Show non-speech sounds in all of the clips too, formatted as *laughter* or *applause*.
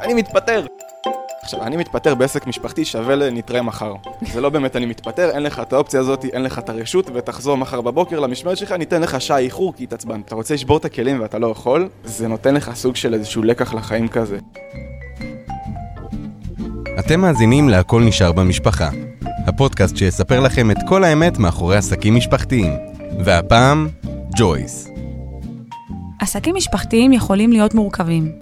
אני מתפטר! עכשיו, אני מתפטר בעסק משפחתי שווה לנתראה מחר. זה לא באמת אני מתפטר, אין לך את האופציה הזאת, אין לך את הרשות, ותחזור מחר בבוקר למשמרת שלך, ניתן לך שעה איחור כי התעצבנת. אתה רוצה לשבור את הכלים ואתה לא יכול, זה נותן לך סוג של איזשהו לקח לחיים כזה. אתם מאזינים ל"הכל נשאר במשפחה", הפודקאסט שיספר לכם את כל האמת מאחורי עסקים משפחתיים. והפעם, ג'ויס. עסקים משפחתיים יכולים להיות מורכבים.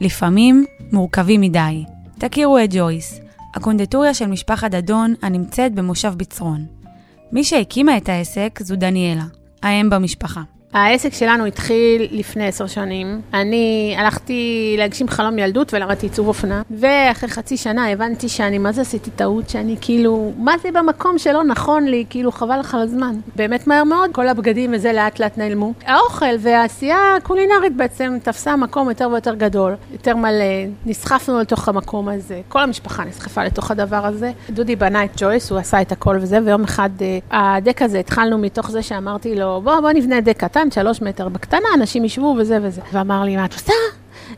לפעמים מורכבים מדי. תכירו את ג'ויס, הקונדטוריה של משפחת דדון הנמצאת במושב בצרון. מי שהקימה את העסק זו דניאלה, האם במשפחה. העסק שלנו התחיל לפני עשר שנים. אני הלכתי להגשים חלום ילדות ולמדתי עיצוב אופנה, ואחרי חצי שנה הבנתי שאני, מה זה עשיתי טעות, שאני כאילו, מה זה במקום שלא נכון לי, כאילו חבל לך על הזמן. באמת מהר מאוד, כל הבגדים וזה לאט לאט נעלמו. האוכל והעשייה הקולינרית בעצם תפסה מקום יותר ויותר גדול, יותר מלא, נסחפנו לתוך המקום הזה, כל המשפחה נסחפה לתוך הדבר הזה. דודי בנה את ג'ויס, הוא עשה את הכל וזה, ויום אחד אה, הדק הזה, התחלנו מתוך זה שאמרתי לו, בוא, בוא נבנה דק קטן. קטן, שלוש מטר בקטנה, אנשים ישבו וזה וזה. ואמר לי, מה את עושה?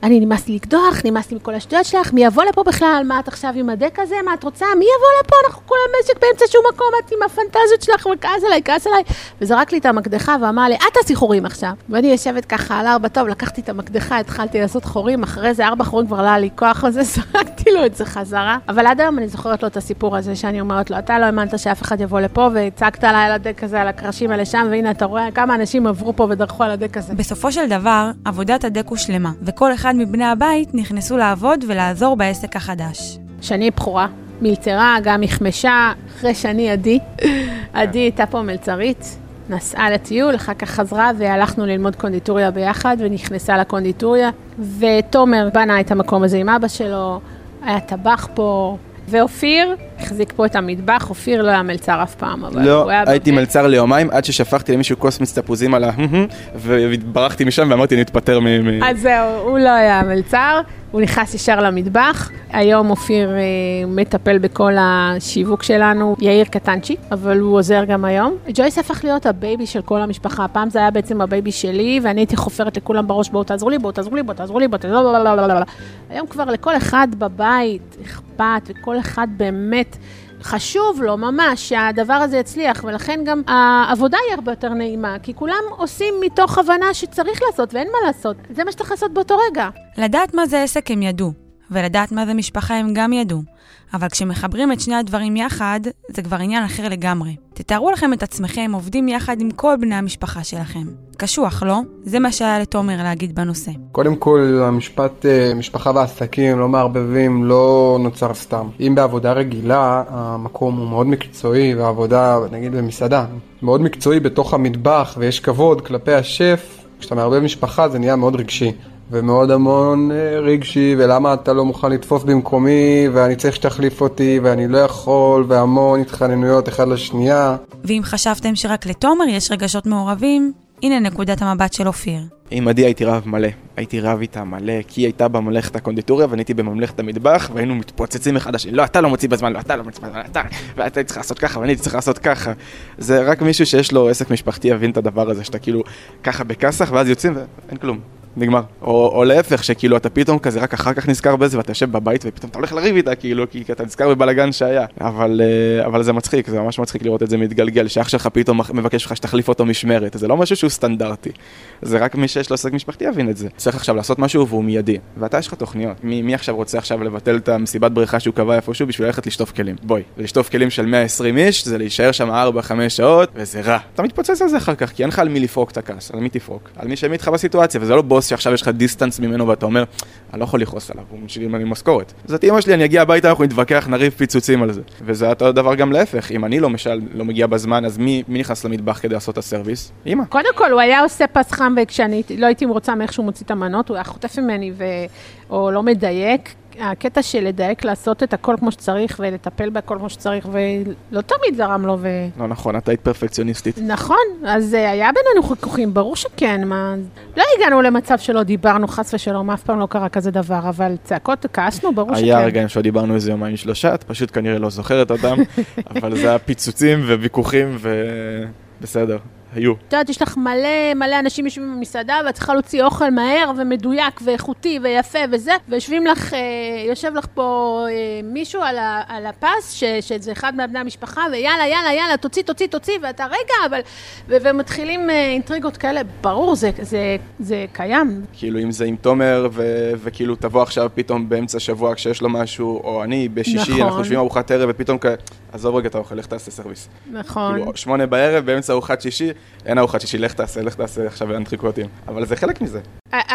אני נמאס לי לקדוח, נמאס לי מכל השטויות שלך, מי יבוא לפה בכלל? מה את עכשיו עם הדק הזה? מה את רוצה? מי יבוא לפה? אנחנו כולם משק באמצע שום מקום, את עם הפנטזיות שלך, וכעס עליי, כעס עליי. וזרק לי את המקדחה ואמר לי, את תעשי חורים עכשיו. ואני יושבת ככה על ארבע טוב, לקחתי את המקדחה, התחלתי לעשות חורים, אחרי זה ארבע חורים כבר לא היה לי כוח לזה, *laughs* זרקתי לו את זה חזרה. אבל עד היום אני זוכרת לו את הסיפור הזה, שאני אומרת לו, אתה לא האמנת שאף אחד יבוא לפה, והצגת עליי על הדק הזה, על הקרשים האלה שם, והנה אתה רואה כמה אנשים עברו פה ודרכו על הדק הזה. בסופו של דבר, עבודת הדק הושלמה, וכל אחד מבני הבית נכנסו לעבוד ולעזור בעסק החדש. שני בחורה, מלצרה, גם מכמשה, אחרי שני עדי. *laughs* עדי הייתה פה מלצרית, נסעה לטיול, אחר כך חזרה והלכנו ללמוד קונדיטוריה ביחד ונכנסה לקונדיטוריה. ותומר בנה את המקום הזה עם אבא שלו, היה טבח פה, ואופיר החזיק פה את המטבח, אופיר לא היה מלצר אף פעם, אבל לא, הוא היה... הייתי באמת- מלצר ליומיים עד ששפכתי למישהו כוס תפוזים על ה... *laughs* וברחתי משם ואמרתי אני אתפטר. מ- אז זהו, הוא לא היה מלצר, הוא נכנס ישר למטבח. היום אופיר אה, מטפל בכל השיווק שלנו, יאיר קטנצ'י, אבל הוא עוזר גם היום. ג'ויס הפך להיות ה baby של כל המשפחה, פעם זה היה בעצם ה baby שלי, ואני הייתי חופרת לכולם בראש, בואו תעזרו לי, בואו תעזרו לי, בואו תעזרו לי, בואו תעזרו לי. היום כבר לכל אחד בבית אכפת, וכל אחד באמת... חשוב לו ממש שהדבר הזה יצליח, ולכן גם העבודה היא הרבה יותר נעימה, כי כולם עושים מתוך הבנה שצריך לעשות ואין מה לעשות. זה מה שצריך לעשות באותו רגע. לדעת מה זה עסק הם ידעו, ולדעת מה זה משפחה הם גם ידעו. אבל כשמחברים את שני הדברים יחד, זה כבר עניין אחר לגמרי. תתארו לכם את עצמכם עובדים יחד עם כל בני המשפחה שלכם. קשוח, לא? זה מה שהיה לתומר להגיד בנושא. קודם כל, המשפט אה, משפחה ועסקים לא מערבבים, לא נוצר סתם. אם בעבודה רגילה, המקום הוא מאוד מקצועי, והעבודה, נגיד במסעדה, מאוד מקצועי בתוך המטבח, ויש כבוד כלפי השף, כשאתה מערבב משפחה זה נהיה מאוד רגשי. ומאוד המון אה, רגשי, ולמה אתה לא מוכן לתפוס במקומי, ואני צריך שתחליף אותי, ואני לא יכול, והמון התחננויות אחד לשנייה. ואם חשבתם שרק לתומר יש רגשות מעורבים, הנה נקודת המבט של אופיר. עם עדי הייתי רב מלא, הייתי רב איתה מלא, כי היא הייתה בממלכת הקונדיטוריה ואני הייתי בממלכת המטבח והיינו מתפוצצים אחד לשני, לא אתה לא מוציא בזמן, לא אתה לא מוציא בזמן, אתה, ואתה צריך לעשות ככה ואני צריך לעשות ככה. זה רק מישהו שיש לו עסק משפחתי יבין את הדבר הזה, שאתה כאילו ככה בכסח ואז יוצאים ואין כלום. נגמר. או, או להפך, שכאילו אתה פתאום כזה רק אחר כך נזכר בזה ואתה יושב בבית ופתאום אתה הולך לריב איתה כאילו, כי אתה נזכר בבלגן שהיה. אבל, אה, אבל זה מצחיק, זה ממש מצחיק לראות את זה מתגלגל, שאח שלך פתאום מבקש ממך שתחליף אותו משמרת, זה לא משהו שהוא סטנדרטי. זה רק מי שיש לו עסק משפחתי יבין את זה. צריך עכשיו לעשות משהו והוא מיידי. ואתה יש לך תוכניות. מי, מי עכשיו רוצה עכשיו לבטל את המסיבת בריכה שהוא קבע איפשהו בשביל ללכת לשטוף כלים? בואי. לשטוף כלים של 120 איש, זה להישאר שם 4-5 שעות, וזה רע. אתה מתפוצץ על זה אחר כך, כי אין לך על מי לפרוק את הכעס, על מי תפרוק? על מי שהעמיד אותך בסיטואציה, וזה לא בוס שעכשיו יש לך דיסטנס ממנו ואתה אומר, אני לא יכול לכעוס עליו, הוא משאיר לי משכורת. זאת אמא שלי, אני אגיע הביתה, אנחנו נתווכח, נריב פיצוצים על זה. וזה אותו דבר גם להפך, אם אני לא משל, לא מגיע בזמן, אז מי, מי נכנס למטבח כדי לעשות את הסרוויס? אמא. קודם כל, הוא היה עושה פס חם וכשאני לא הייתי רוצה מאיך שהוא מוציא את המנות, הוא היה חוטף ממני ו... או לא מדייק. הקטע של לדייק, לעשות את הכל כמו שצריך ולטפל בהכל כמו שצריך, ולא תמיד זרם לו ו... לא נכון, את היית פרפקציוניסטית. נכון, אז אה, היה בינינו חיכוכים, ברור שכן, מה... לא הגענו למצב שלא דיברנו, חס ושלום, אף פעם לא קרה כזה דבר, אבל צעקות, כעסנו, ברור שכן. היה רגעים שדיברנו איזה יומיים שלושה, את פשוט כנראה לא זוכרת אותם, *laughs* אבל זה היה פיצוצים וויכוחים ו... בסדר, היו. את יודעת, יש לך מלא מלא אנשים יושבים במסעדה, ואת צריכה להוציא אוכל מהר ומדויק ואיכותי ויפה וזה, ויושבים לך, אה, יושב לך פה אה, מישהו על, ה, על הפס, ש, שזה אחד מבני המשפחה, ויאללה, יאללה, יאללה, תוציא, תוציא, תוציא, ואתה, רגע, אבל... ו, ומתחילים אה, אינטריגות כאלה, ברור, זה, זה, זה קיים. כאילו, אם זה עם תומר, ו- וכאילו תבוא עכשיו פתאום באמצע שבוע כשיש לו משהו, או אני בשישי, נכון. אנחנו יושבים ארוחת ערב, ופתאום כ... עזוב רגע את האוכל, לך תעשה סרוויס. נכון. כאילו, שמונה בערב, באמצע ארוחת שישי, אין ארוחת שישי, לך תעשה, לך תעשה עכשיו אנטריקוטים. אבל זה חלק מזה.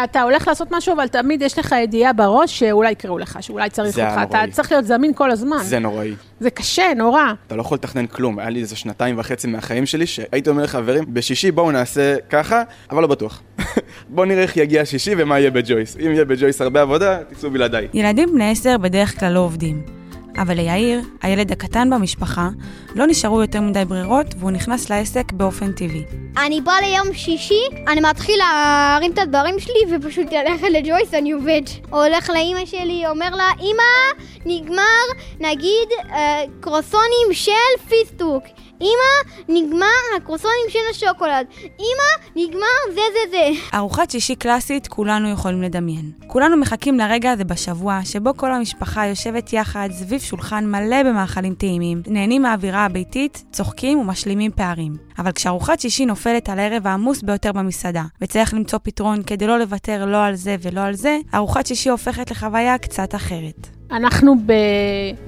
אתה הולך לעשות משהו, אבל תמיד יש לך ידיעה בראש שאולי יקראו לך, שאולי צריך זה אותך. אתה. צריך להיות זמין כל הזמן. זה נוראי. זה קשה, נורא. אתה לא יכול לתכנן כלום. היה לי איזה שנתיים וחצי מהחיים שלי, שהייתי אומר לחברים, בשישי בואו נעשה ככה, אבל לא בטוח. *laughs* בואו נראה איך יגיע השישי ומה יהיה בג'ויס. אם יהיה בג'ויס הרבה עבודה, תיסעו בלעדיי. ילדים בני עשר בדרך כלל לא עובדים. אבל ליאיר, הילד הקטן במשפחה, לא נשארו יותר מדי ברירות והוא נכנס לעסק באופן טבעי. אני בא ליום שישי, אני מתחיל להרים את הדברים שלי ופשוט ללכת לג'ויס, אני עובד. או הולך לאימא שלי, אומר לה, אמא, נגמר, נגיד, אה, קרוסונים של פיסטוק. אמא, נגמר הקרוסונים של השוקולד. אמא, נגמר זה זה זה. ארוחת שישי קלאסית כולנו יכולים לדמיין. כולנו מחכים לרגע הזה בשבוע שבו כל המשפחה יושבת יחד סביב שולחן מלא במאכלים טעימים, נהנים מהאווירה הביתית, צוחקים ומשלימים פערים. אבל כשארוחת שישי נופלת על הערב העמוס ביותר במסעדה, וצריך למצוא פתרון כדי לא לוותר לא על זה ולא על זה, ארוחת שישי הופכת לחוויה קצת אחרת. אנחנו ב...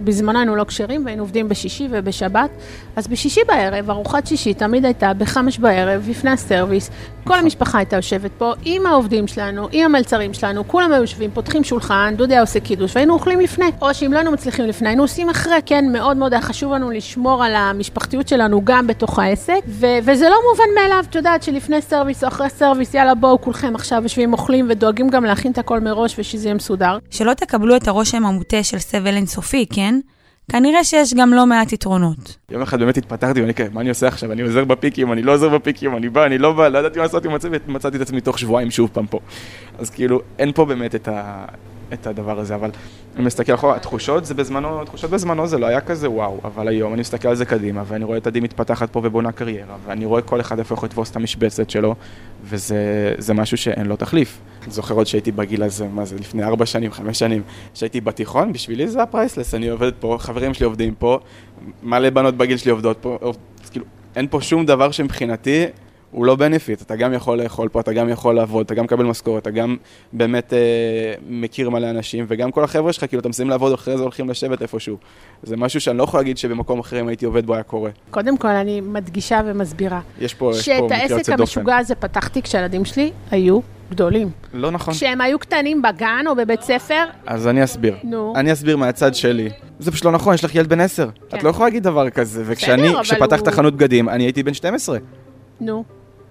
בזמנו היינו לא כשרים והיינו עובדים בשישי ובשבת, אז בשישי בערב, ארוחת שישי תמיד הייתה בחמש בערב, לפני ה service. כל המשפחה הייתה יושבת פה עם העובדים שלנו, עם המלצרים שלנו, כולם היו יושבים, פותחים שולחן, דודי היה עושה קידוש, והיינו אוכלים לפני. או שאם לא היינו מצליחים לפני, היינו עושים אחרי. כן, מאוד מאוד היה חשוב לנו לשמור על המשפחתיות שלנו גם בתוך העסק, ו- וזה לא מובן מאליו, את יודעת שלפני service או אחרי service, יאללה בואו כולכם עכשיו יושבים אוכלים ודואגים גם להכין את הכל מראש ושזה יהיה מסודר. שלא תקבלו את הרושם המוטה של סבל אינסופי, כן? כנראה שיש גם לא מעט יתרונות. יום אחד באמת התפטרתי, ואני כזה, מה אני עושה עכשיו? אני עוזר בפיקים, אני לא עוזר בפיקים, אני בא, אני לא בא, לא ידעתי מה לעשות עם עצמי, ומצאתי את עצמי תוך שבועיים שוב פעם פה. אז כאילו, אין פה באמת את, ה... את הדבר הזה, אבל אני מסתכל אחורה, התחושות זה בזמנו, התחושות בזמנו זה לא היה כזה וואו, אבל היום אני מסתכל על זה קדימה, ואני רואה את עדי מתפתחת פה ובונה קריירה, ואני רואה כל אחד איפה יכול לתפוס את המשבצת שלו, וזה זה משהו שאין לו תחליף. אני זוכר עוד שהייתי בגיל הזה, מה זה, לפני ארבע שנים, חמש שנים, שהייתי בתיכון, בשבילי זה ה priceless, אני עובדת פה, חברים שלי עובדים פה, מלא בנות בגיל שלי עובדות פה, עובד, כאילו, אין פה שום דבר שמבחינתי הוא לא benefit, אתה גם יכול לאכול פה, אתה גם יכול לעבוד, אתה גם מקבל משכורת, אתה גם באמת אה, מכיר מלא אנשים, וגם כל החבר'ה שלך, כאילו, אתם מסיימים לעבוד, אחרי זה הולכים לשבת איפשהו. זה משהו שאני לא יכול להגיד שבמקום אחר, אם הייתי עובד בו, היה קורה. קודם כל, אני מדגישה ומסבירה. יש פה, יש פה שאת מקרה העסק יוצא דופן. המשוגע הזה פתחתי כשהילדים שלי היו גדולים. לא נכון. כשהם היו קטנים בגן או בבית ספר, אז אני אסביר. נו. אני אסביר מהצד שלי. זה פשוט לא נכון, יש לך ילד בן עשר. כן. את לא יכולה להגיד דבר כזה. וכשאני, אבל כשפתחת הוא- חנות בגדים, אני הייתי בן 12. נו.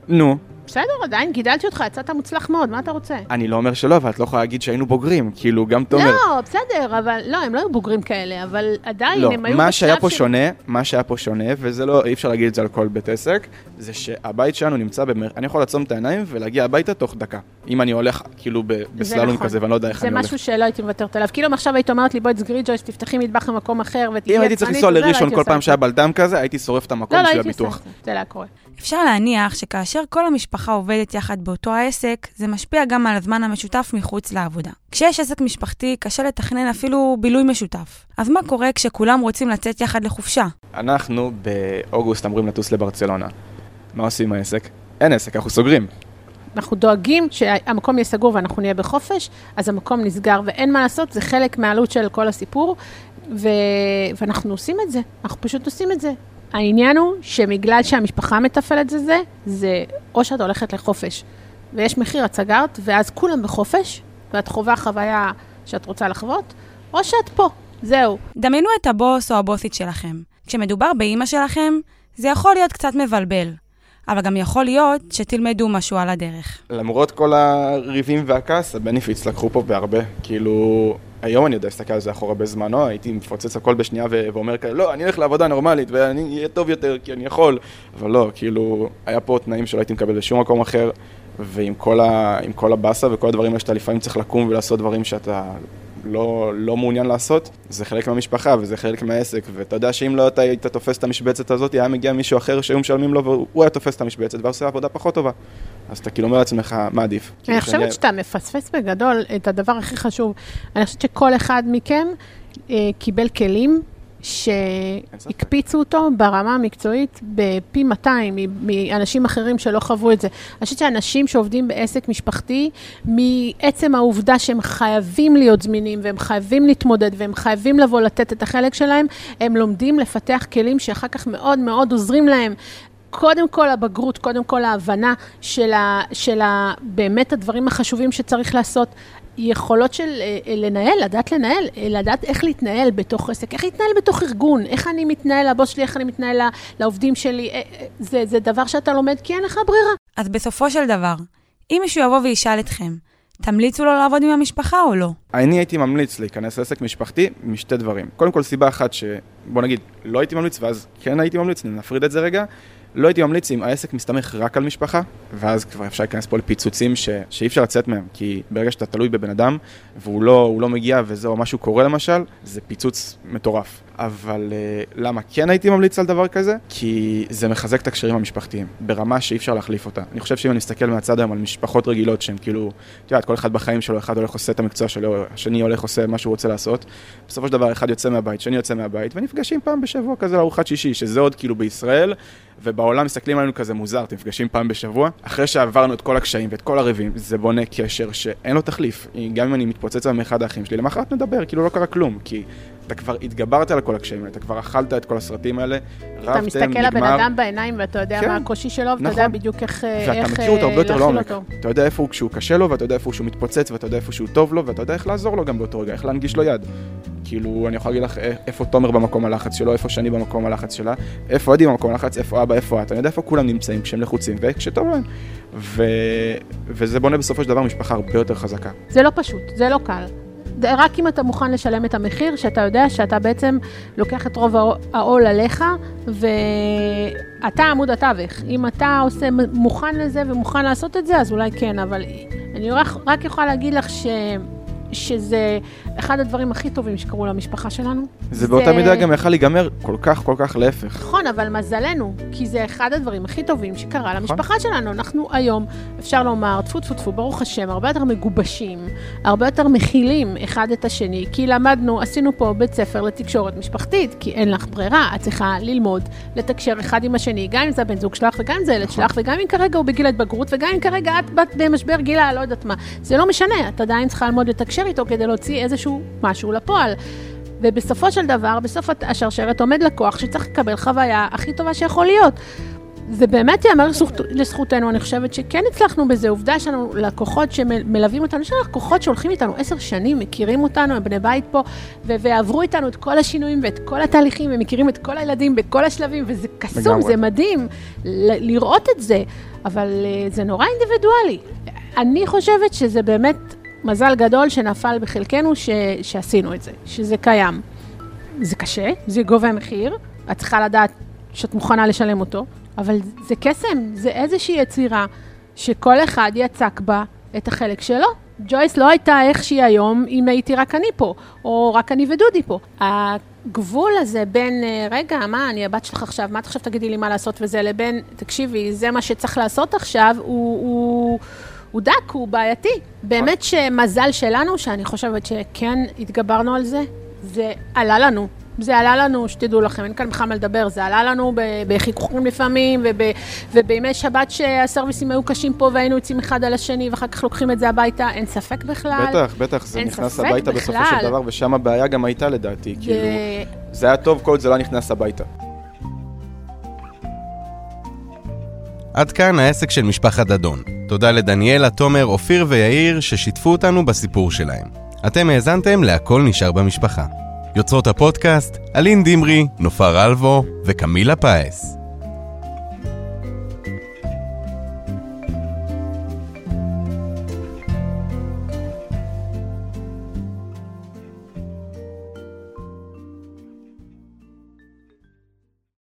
נו. בסדר, עדיין גידלתי אותך, יצאת מוצלח מאוד, מה אתה רוצה? אני לא אומר שלא, אבל את לא יכולה להגיד שהיינו בוגרים. כאילו, גם תומר... לא, בסדר, אבל לא, הם לא היו בוגרים כאלה, אבל עדיין לא, הם היו מה שהיה פה של- שונה, מה שהיה פה שונה, וזה לא, אי אפשר להגיד את זה על כל בית עסק, זה שהבית שלנו נמצא במר... אני יכול לעצום את העיניים ולהגיע הביתה תוך דקה. אם אני הולך כאילו ב- זה בסללום נכון. כזה ואני לא יודע איך זה אני הולך. משהו שלא הייתי מוותרת עליו. כאילו אם עכשיו היית אומרת לי, בואי תסגרי ג'ויס, תפתחי מטבח במקום אחר ותהיי אם הייתי צריך לנסוע לא לראשון כל פעם שהיה זה. בלדם כזה, הייתי שורף את המקום לא, לא עושה הביטוח. זה, זה לא היה קורה. אפשר להניח שכאשר כל המשפחה עובדת יחד באותו העסק, זה משפיע גם על הזמן המשותף מחוץ לעבודה. כשיש עסק משפחתי, קשה לתכנן אפילו בילוי משותף. אז מה קורה כשכולם רוצים לצאת יחד לחופשה? אנחנו באוגוסט אמורים לטוס לברצלונה. מה עושים עם העסק? אין עסק, אנחנו סוגרים. אנחנו דואגים שהמקום יהיה סגור ואנחנו נהיה בחופש, אז המקום נסגר ואין מה לעשות, זה חלק מהעלות של כל הסיפור, ו... ואנחנו עושים את זה, אנחנו פשוט עושים את זה. העניין הוא שבגלל שהמשפחה מתפעלת את זה, זה או שאת הולכת לחופש ויש מחיר, את סגרת, ואז כולם בחופש, ואת חווה חוויה שאת רוצה לחוות, או שאת פה, זהו. דמיינו את הבוס או הבוסית שלכם. כשמדובר באימא שלכם, זה יכול להיות קצת מבלבל. אבל גם יכול להיות שתלמדו משהו על הדרך. למרות כל הריבים והכעס, הבנפיטס לקחו פה בהרבה. כאילו, היום אני יודע להסתכל על זה אחורה בזמנו, הייתי מפוצץ הכל בשנייה ו- ואומר כאלה, לא, אני הולך לעבודה נורמלית ואני אהיה טוב יותר כי אני יכול. אבל לא, כאילו, היה פה תנאים שלא הייתי מקבל בשום מקום אחר, ועם כל, ה- כל הבאסה וכל הדברים האלה שאתה לפעמים צריך לקום ולעשות דברים שאתה לא, לא מעוניין לעשות, זה חלק מהמשפחה וזה חלק מהעסק, ואתה יודע שאם לא אתה היית תופס את המשבצת הזאת, היה מגיע מישהו אחר שהיו משלמים לו והוא היה תופס את המשבצת ועושה עבודה פחות טובה. אז אתה כאילו אומר לעצמך, מה עדיף? אני כאילו חושבת שאתה מפספס בגדול את הדבר הכי חשוב. אני חושבת שכל אחד מכם אה, קיבל כלים שהקפיצו אותו ברמה המקצועית בפי 200 מ- מאנשים אחרים שלא חוו את זה. אני חושבת שאנשים שעובדים בעסק משפחתי, מעצם העובדה שהם חייבים להיות זמינים והם חייבים להתמודד והם חייבים לבוא לתת את החלק שלהם, הם לומדים לפתח כלים שאחר כך מאוד מאוד עוזרים להם. קודם כל הבגרות, קודם כל ההבנה של, ה, של ה, באמת הדברים החשובים שצריך לעשות. יכולות של אה, אה, לנהל, לדעת לנהל, אה, לדעת איך להתנהל בתוך עסק, איך להתנהל בתוך ארגון, איך אני מתנהל לבוס שלי, איך אני מתנהל לעובדים שלי, זה, זה דבר שאתה לומד כי אין לך ברירה. אז בסופו של דבר, אם מישהו יבוא וישאל אתכם, תמליצו לו לעבוד עם המשפחה או לא? אני הייתי ממליץ להיכנס לעסק משפחתי משתי דברים. קודם כל, סיבה אחת ש... בוא נגיד, לא הייתי ממליץ, ואז כן הייתי ממליץ, נפריד את זה רגע. לא הייתי ממליץ אם העסק מסתמך רק על משפחה, ואז כבר אפשר להיכנס פה לפיצוצים ש... שאי אפשר לצאת מהם, כי ברגע שאתה תלוי בבן אדם, והוא לא, לא מגיע וזהו, משהו קורה למשל, זה פיצוץ מטורף. אבל uh, למה כן הייתי ממליץ על דבר כזה? כי זה מחזק את הקשרים המשפחתיים, ברמה שאי אפשר להחליף אותה. אני חושב שאם אני מסתכל מהצד היום על משפחות רגילות שהן כאילו, את יודעת, כל אחד בחיים שלו, אחד הולך עושה את המקצוע שלו, השני הולך עושה מה שהוא רוצה לעשות, בסופו של דבר אחד יוצא מהבית, שני יוצא מהבית, ונפגשים פעם בשבוע כזה לארוחת שישי, שזה עוד כאילו בישראל, ובעולם מסתכלים עלינו כזה מוזר, אתם נפגשים פעם בשבוע. אחרי שעברנו את כל הקשיים ואת כל הריבים, זה בונה קשר שאין לו תחליף. גם אם אני מתפוצץ על מאחד האחים שלי, למחרת נדבר, כאילו לא קרה כלום, כי אתה כבר התגברת על כל הקשיים האלה, אתה כבר אכלת את כל הסרטים האלה, רבתם, אתה מסתכל לבן נגמר. אדם בעיניים ואתה יודע כן, מה הקושי שלו, ואתה נכון. יודע בדיוק איך ואתה איך, מכיר אותו אה, הרבה יותר להכיל לעומק. אותו. אתה יודע איפה הוא כשהוא קשה לו, ואתה יודע איפה שהוא מתפוצץ, ואתה יודע איפה שהוא טוב לו, ואתה יודע איך לעזור לו גם באותו רגע, איך להנגיש לו יד. כאילו, אני יכול להגיד לך אה, איפה תומר במקום הלחץ שלו, איפה שני במקום הלחץ שלה, איפה עדי במקום הלחץ, איפה אבא, איפה את, אני יודע איפה כולם נמצאים כשהם לחוצים וכשטוב להם. ו... וזה בונה בסופו של דבר משפחה הרבה יותר חזקה. זה לא פשוט, זה לא קל. רק אם אתה מוכן לשלם את המחיר, שאתה יודע שאתה בעצם לוקח את רוב העול עליך, ואתה עמוד התווך. אם אתה עושה, מוכן לזה ומוכן לעשות את זה, אז אולי כן, אבל אני רק, רק יכולה להגיד לך ש... שזה אחד הדברים הכי טובים שקרו למשפחה שלנו. זה באותה מידה גם יכל להיגמר כל כך כל כך להפך. נכון, אבל מזלנו, כי זה אחד הדברים הכי טובים שקרה למשפחה שלנו. אנחנו היום, אפשר לומר, טפו טפו טפו, ברוך השם, הרבה יותר מגובשים, הרבה יותר מכילים אחד את השני, כי למדנו, עשינו פה בית ספר לתקשורת משפחתית, כי אין לך ברירה, את צריכה ללמוד, לתקשר אחד עם השני, גם אם זה הבן זוג שלך וגם אם זה הילד שלך, וגם אם כרגע הוא בגיל ההתבגרות, וגם אם כרגע את במשבר גילה, לא יודעת מה. זה לא משנה, את עדיין צריכה ללמוד לתקשר איתו כדי להוציא איזשהו משהו לפועל. ובסופו של דבר, בסוף השרשרת עומד לקוח שצריך לקבל חוויה הכי טובה שיכול להיות. זה באמת ייאמר לזכות- לזכותנו, אני חושבת שכן הצלחנו בזה. עובדה, יש לנו לקוחות שמלווים אותנו, יש לנו לקוחות שהולכים איתנו עשר שנים, מכירים אותנו, הם בני בית פה, ו- ועברו איתנו את כל השינויים ואת כל התהליכים, הם מכירים את כל הילדים בכל השלבים, וזה קסום. זה מדהים לראות את זה, אבל אה, זה נורא אינדיבידואלי. אני חושבת שזה באמת מזל גדול שנפל בחלקנו ש- שעשינו את זה, שזה קיים. זה קשה, זה גובה מחיר, את צריכה לדעת שאת מוכנה לשלם אותו, אבל זה קסם, זה איזושהי יצירה שכל אחד יצק בה את החלק שלו. ג'ויס לא הייתה איך שהיא היום אם הייתי רק אני פה, או רק אני ודודי פה. הגבול הזה בין, אה, רגע, מה, אני הבת שלך עכשיו, מה את עכשיו תגידי לי מה לעשות וזה, לבין, תקשיבי, זה מה שצריך לעשות עכשיו, הוא... הוא הוא דק, הוא בעייתי. באמת שמזל שלנו, שאני חושבת שכן התגברנו על זה, זה עלה לנו. זה עלה לנו, שתדעו לכם, אין כאן בכלל מה לדבר, זה עלה לנו ב- בחיכוכים לפעמים, וב, ובימי שבת שהסרוויסים היו קשים פה והיינו יוצאים אחד על השני, ואחר כך לוקחים את זה הביתה, אין ספק בכלל. בטח, בטח, זה נכנס הביתה בסופו בכלל. של דבר, ושם הבעיה גם הייתה לדעתי, ו- כאילו, זה היה טוב כל עוד זה לא נכנס הביתה. עד כאן העסק של משפחת דדון. תודה לדניאלה, תומר, אופיר ויאיר ששיתפו אותנו בסיפור שלהם. אתם האזנתם ל"הכל נשאר במשפחה". יוצרות הפודקאסט, אלין דמרי, נופר אלבו וקמילה פאס.